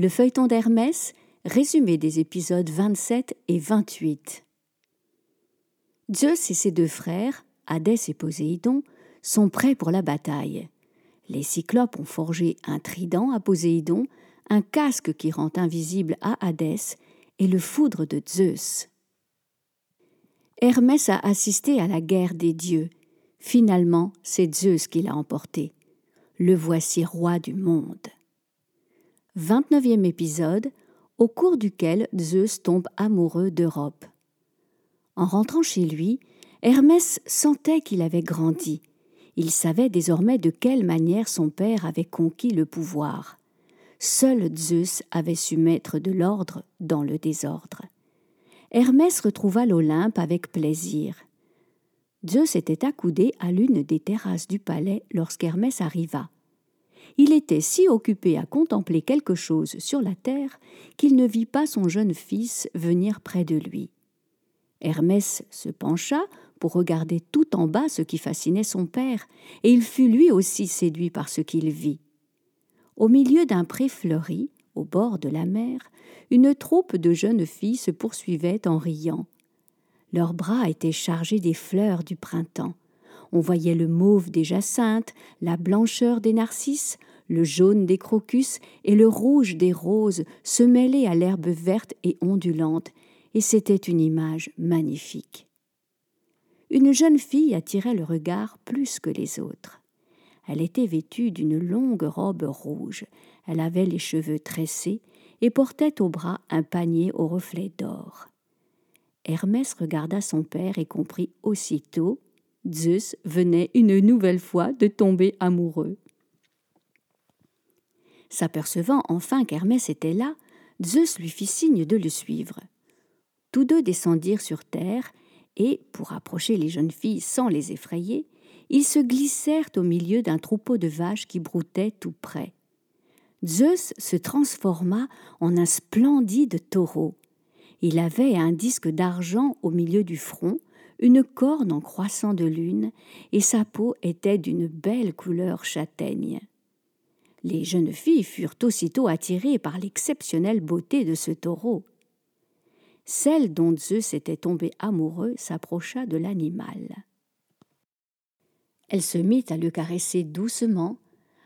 Le feuilleton d'Hermès, résumé des épisodes 27 et 28. Zeus et ses deux frères, Hadès et Poséidon, sont prêts pour la bataille. Les Cyclopes ont forgé un trident à Poséidon, un casque qui rend invisible à Hadès et le foudre de Zeus. Hermès a assisté à la guerre des dieux. Finalement, c'est Zeus qui l'a emporté. Le voici roi du monde. 29e épisode, au cours duquel Zeus tombe amoureux d'Europe. En rentrant chez lui, Hermès sentait qu'il avait grandi. Il savait désormais de quelle manière son père avait conquis le pouvoir. Seul Zeus avait su mettre de l'ordre dans le désordre. Hermès retrouva l'Olympe avec plaisir. Zeus était accoudé à l'une des terrasses du palais lorsqu'Hermès arriva. Il était si occupé à contempler quelque chose sur la terre qu'il ne vit pas son jeune fils venir près de lui. Hermès se pencha pour regarder tout en bas ce qui fascinait son père, et il fut lui aussi séduit par ce qu'il vit. Au milieu d'un pré fleuri, au bord de la mer, une troupe de jeunes filles se poursuivait en riant. Leurs bras étaient chargés des fleurs du printemps. On voyait le mauve des jacinthes, la blancheur des narcisses, le jaune des crocus et le rouge des roses se mêler à l'herbe verte et ondulante, et c'était une image magnifique. Une jeune fille attirait le regard plus que les autres. Elle était vêtue d'une longue robe rouge, elle avait les cheveux tressés et portait au bras un panier au reflet d'or. Hermès regarda son père et comprit aussitôt Zeus venait une nouvelle fois de tomber amoureux. S'apercevant enfin qu'Hermès était là, Zeus lui fit signe de le suivre. Tous deux descendirent sur terre, et, pour approcher les jeunes filles sans les effrayer, ils se glissèrent au milieu d'un troupeau de vaches qui broutait tout près. Zeus se transforma en un splendide taureau. Il avait un disque d'argent au milieu du front, une corne en croissant de lune, et sa peau était d'une belle couleur châtaigne. Les jeunes filles furent aussitôt attirées par l'exceptionnelle beauté de ce taureau. Celle dont Zeus était tombé amoureux s'approcha de l'animal. Elle se mit à le caresser doucement,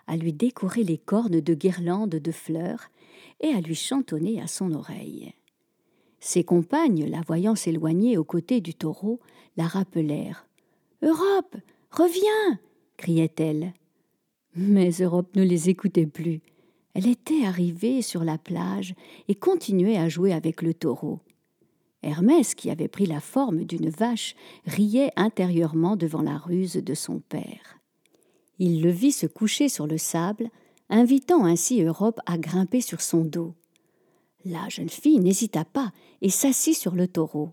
à lui décorer les cornes de guirlandes de fleurs et à lui chantonner à son oreille. Ses compagnes, la voyant s'éloigner aux côtés du taureau, la rappelèrent. Europe. Reviens. criait-elle. Mais Europe ne les écoutait plus. Elle était arrivée sur la plage et continuait à jouer avec le taureau. Hermès, qui avait pris la forme d'une vache, riait intérieurement devant la ruse de son père. Il le vit se coucher sur le sable, invitant ainsi Europe à grimper sur son dos. La jeune fille n'hésita pas et s'assit sur le taureau.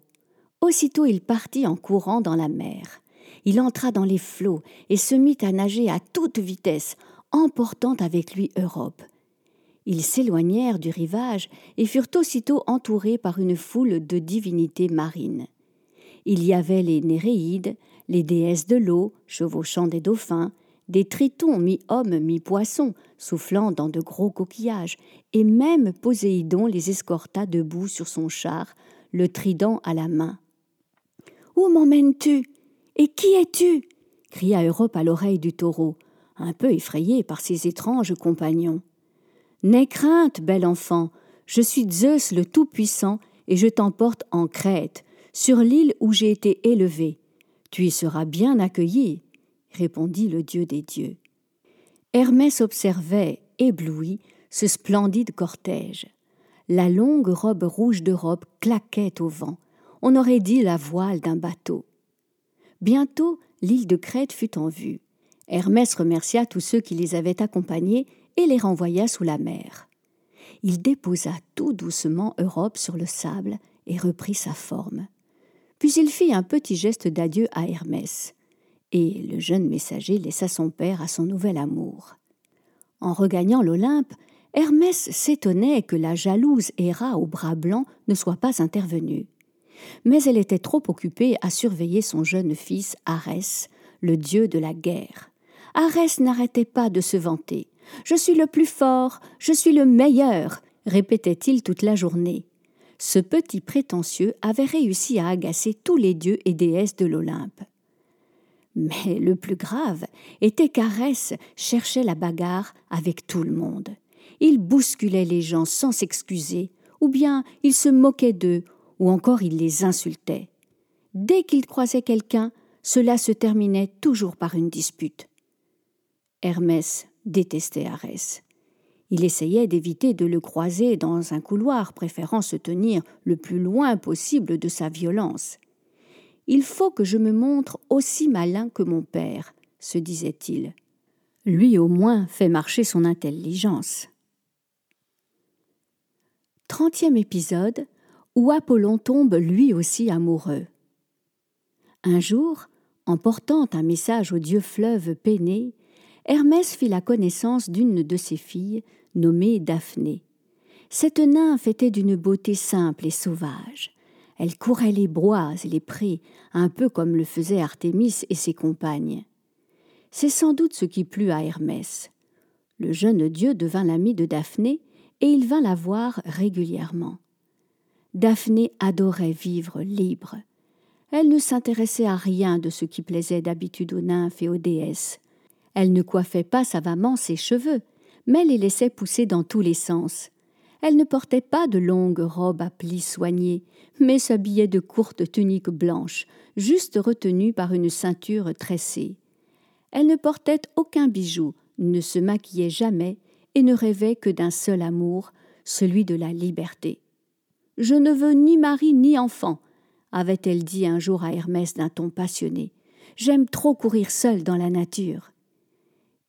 Aussitôt il partit en courant dans la mer. Il entra dans les flots et se mit à nager à toute vitesse, emportant avec lui Europe. Ils s'éloignèrent du rivage et furent aussitôt entourés par une foule de divinités marines. Il y avait les Néréides, les déesses de l'eau, chevauchant des dauphins, des tritons mi-hommes, mi-poissons, soufflant dans de gros coquillages, et même Poséidon les escorta debout sur son char, le trident à la main. Où m'emmènes-tu? Et qui es-tu? cria Europe à l'oreille du taureau, un peu effrayé par ses étranges compagnons. N'aie crainte, bel enfant, je suis Zeus le Tout-Puissant, et je t'emporte en Crète, sur l'île où j'ai été élevé. Tu y seras bien accueilli, répondit le dieu des dieux. Hermès observait, ébloui, ce splendide cortège. La longue robe rouge d'Europe claquait au vent. On aurait dit la voile d'un bateau. Bientôt, l'île de Crète fut en vue. Hermès remercia tous ceux qui les avaient accompagnés et les renvoya sous la mer. Il déposa tout doucement Europe sur le sable et reprit sa forme. Puis il fit un petit geste d'adieu à Hermès et le jeune messager laissa son père à son nouvel amour. En regagnant l'Olympe, Hermès s'étonnait que la jalouse Héra au bras blanc ne soit pas intervenue. Mais elle était trop occupée à surveiller son jeune fils Arès, le dieu de la guerre. Arès n'arrêtait pas de se vanter. Je suis le plus fort, je suis le meilleur, répétait-il toute la journée. Ce petit prétentieux avait réussi à agacer tous les dieux et déesses de l'Olympe. Mais le plus grave était qu'Arès cherchait la bagarre avec tout le monde. Il bousculait les gens sans s'excuser, ou bien il se moquait d'eux, ou encore il les insultait. Dès qu'il croisait quelqu'un, cela se terminait toujours par une dispute. Hermès détestait Arès. Il essayait d'éviter de le croiser dans un couloir, préférant se tenir le plus loin possible de sa violence. Il faut que je me montre aussi malin que mon père, se disait-il. Lui au moins fait marcher son intelligence. Trentième épisode où Apollon tombe lui aussi amoureux. Un jour, en portant un message au dieu fleuve Péné, Hermès fit la connaissance d'une de ses filles, nommée Daphné. Cette nymphe était d'une beauté simple et sauvage. Elle courait les bois et les prés, un peu comme le faisaient Artémis et ses compagnes. C'est sans doute ce qui plut à Hermès. Le jeune dieu devint l'ami de Daphné, et il vint la voir régulièrement. Daphné adorait vivre libre. Elle ne s'intéressait à rien de ce qui plaisait d'habitude aux nymphes et aux déesses. Elle ne coiffait pas savamment ses cheveux, mais les laissait pousser dans tous les sens. Elle ne portait pas de longues robes à plis soignés, mais s'habillait de courtes tuniques blanches, juste retenues par une ceinture tressée. Elle ne portait aucun bijou, ne se maquillait jamais et ne rêvait que d'un seul amour, celui de la liberté. Je ne veux ni mari ni enfant, avait-elle dit un jour à Hermès d'un ton passionné. J'aime trop courir seule dans la nature.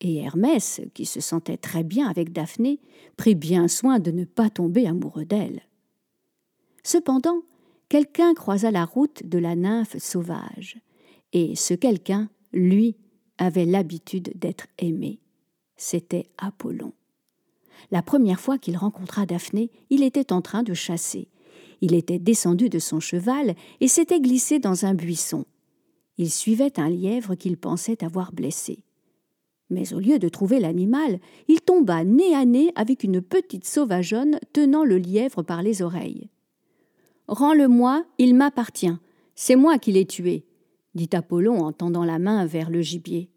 Et Hermès, qui se sentait très bien avec Daphné, prit bien soin de ne pas tomber amoureux d'elle. Cependant, quelqu'un croisa la route de la nymphe sauvage, et ce quelqu'un, lui, avait l'habitude d'être aimé. C'était Apollon. La première fois qu'il rencontra Daphné, il était en train de chasser. Il était descendu de son cheval et s'était glissé dans un buisson. Il suivait un lièvre qu'il pensait avoir blessé. Mais au lieu de trouver l'animal, il tomba nez à nez avec une petite sauvageonne tenant le lièvre par les oreilles. Rends-le-moi, il m'appartient. C'est moi qui l'ai tué, dit Apollon en tendant la main vers le gibier.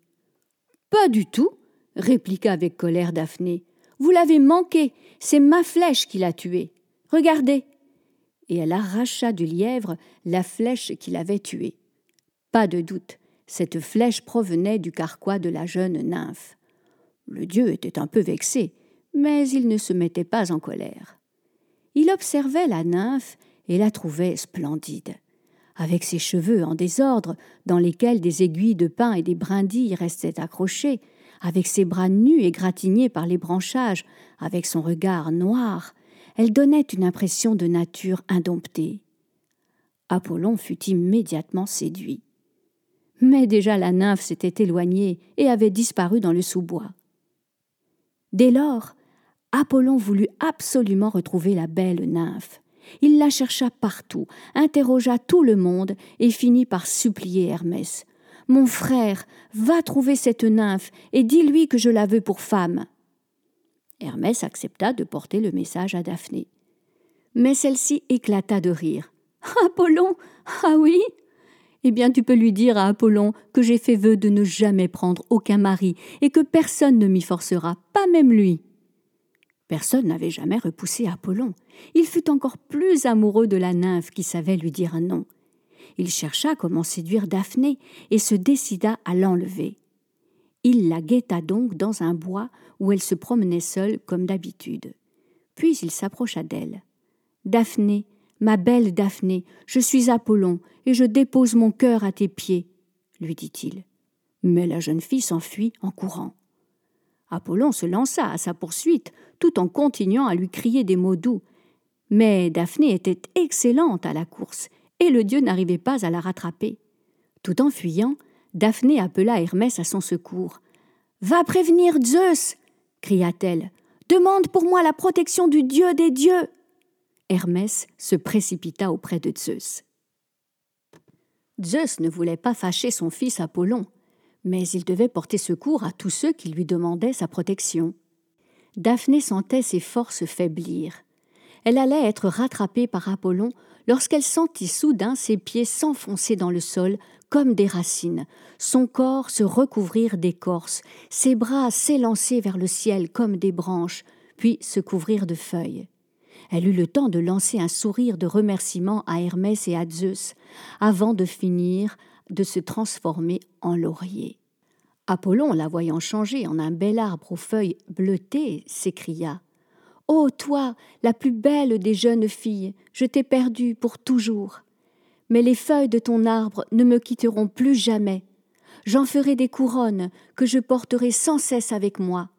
Pas du tout, répliqua avec colère Daphné. Vous l'avez manqué, c'est ma flèche qui l'a tué. Regardez. Et elle arracha du lièvre la flèche qui l'avait tué. Pas de doute, cette flèche provenait du carquois de la jeune nymphe. Le dieu était un peu vexé, mais il ne se mettait pas en colère. Il observait la nymphe et la trouvait splendide. Avec ses cheveux en désordre, dans lesquels des aiguilles de pin et des brindilles restaient accrochées, avec ses bras nus et gratignés par les branchages, avec son regard noir, elle donnait une impression de nature indomptée. Apollon fut immédiatement séduit. Mais déjà la nymphe s'était éloignée et avait disparu dans le sous-bois. Dès lors, Apollon voulut absolument retrouver la belle nymphe. Il la chercha partout, interrogea tout le monde et finit par supplier Hermès. Mon frère, va trouver cette nymphe et dis-lui que je la veux pour femme. Hermès accepta de porter le message à Daphné. Mais celle-ci éclata de rire. Apollon Ah oui Eh bien, tu peux lui dire à Apollon que j'ai fait vœu de ne jamais prendre aucun mari et que personne ne m'y forcera, pas même lui. Personne n'avait jamais repoussé Apollon. Il fut encore plus amoureux de la nymphe qui savait lui dire un non. Il chercha comment séduire Daphné et se décida à l'enlever. Il la guetta donc dans un bois où elle se promenait seule comme d'habitude. Puis il s'approcha d'elle. Daphné, ma belle Daphné, je suis Apollon, et je dépose mon cœur à tes pieds, lui dit-il. Mais la jeune fille s'enfuit en courant. Apollon se lança à sa poursuite, tout en continuant à lui crier des mots doux. Mais Daphné était excellente à la course, et le dieu n'arrivait pas à la rattraper. Tout en fuyant, Daphné appela Hermès à son secours. Va prévenir Zeus cria-t-elle. Demande pour moi la protection du dieu des dieux. Hermès se précipita auprès de Zeus. Zeus ne voulait pas fâcher son fils Apollon, mais il devait porter secours à tous ceux qui lui demandaient sa protection. Daphné sentait ses forces faiblir. Elle allait être rattrapée par Apollon lorsqu'elle sentit soudain ses pieds s'enfoncer dans le sol comme des racines, son corps se recouvrir d'écorce, ses bras s'élancer vers le ciel comme des branches, puis se couvrir de feuilles. Elle eut le temps de lancer un sourire de remerciement à Hermès et à Zeus, avant de finir de se transformer en laurier. Apollon, la voyant changer en un bel arbre aux feuilles bleutées, s'écria Ô toi, la plus belle des jeunes filles, je t'ai perdue pour toujours. Mais les feuilles de ton arbre ne me quitteront plus jamais. J'en ferai des couronnes que je porterai sans cesse avec moi.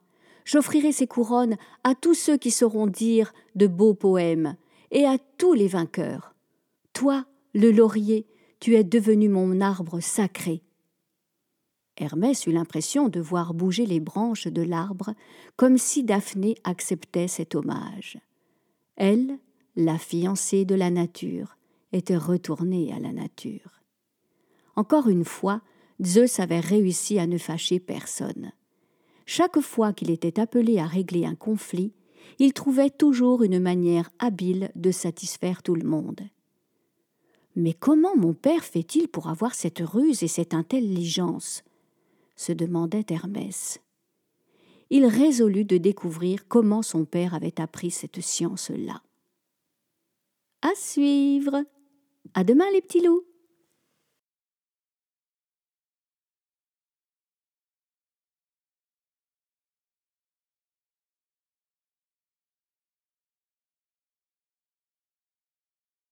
J'offrirai ces couronnes à tous ceux qui sauront dire de beaux poèmes, et à tous les vainqueurs. Toi, le laurier, tu es devenu mon arbre sacré. Hermès eut l'impression de voir bouger les branches de l'arbre, comme si Daphné acceptait cet hommage. Elle, la fiancée de la nature, était retournée à la nature. Encore une fois, Zeus avait réussi à ne fâcher personne. Chaque fois qu'il était appelé à régler un conflit, il trouvait toujours une manière habile de satisfaire tout le monde. Mais comment mon père fait-il pour avoir cette ruse et cette intelligence? se demandait Hermès. Il résolut de découvrir comment son père avait appris cette science-là. À suivre. À demain les petits loups.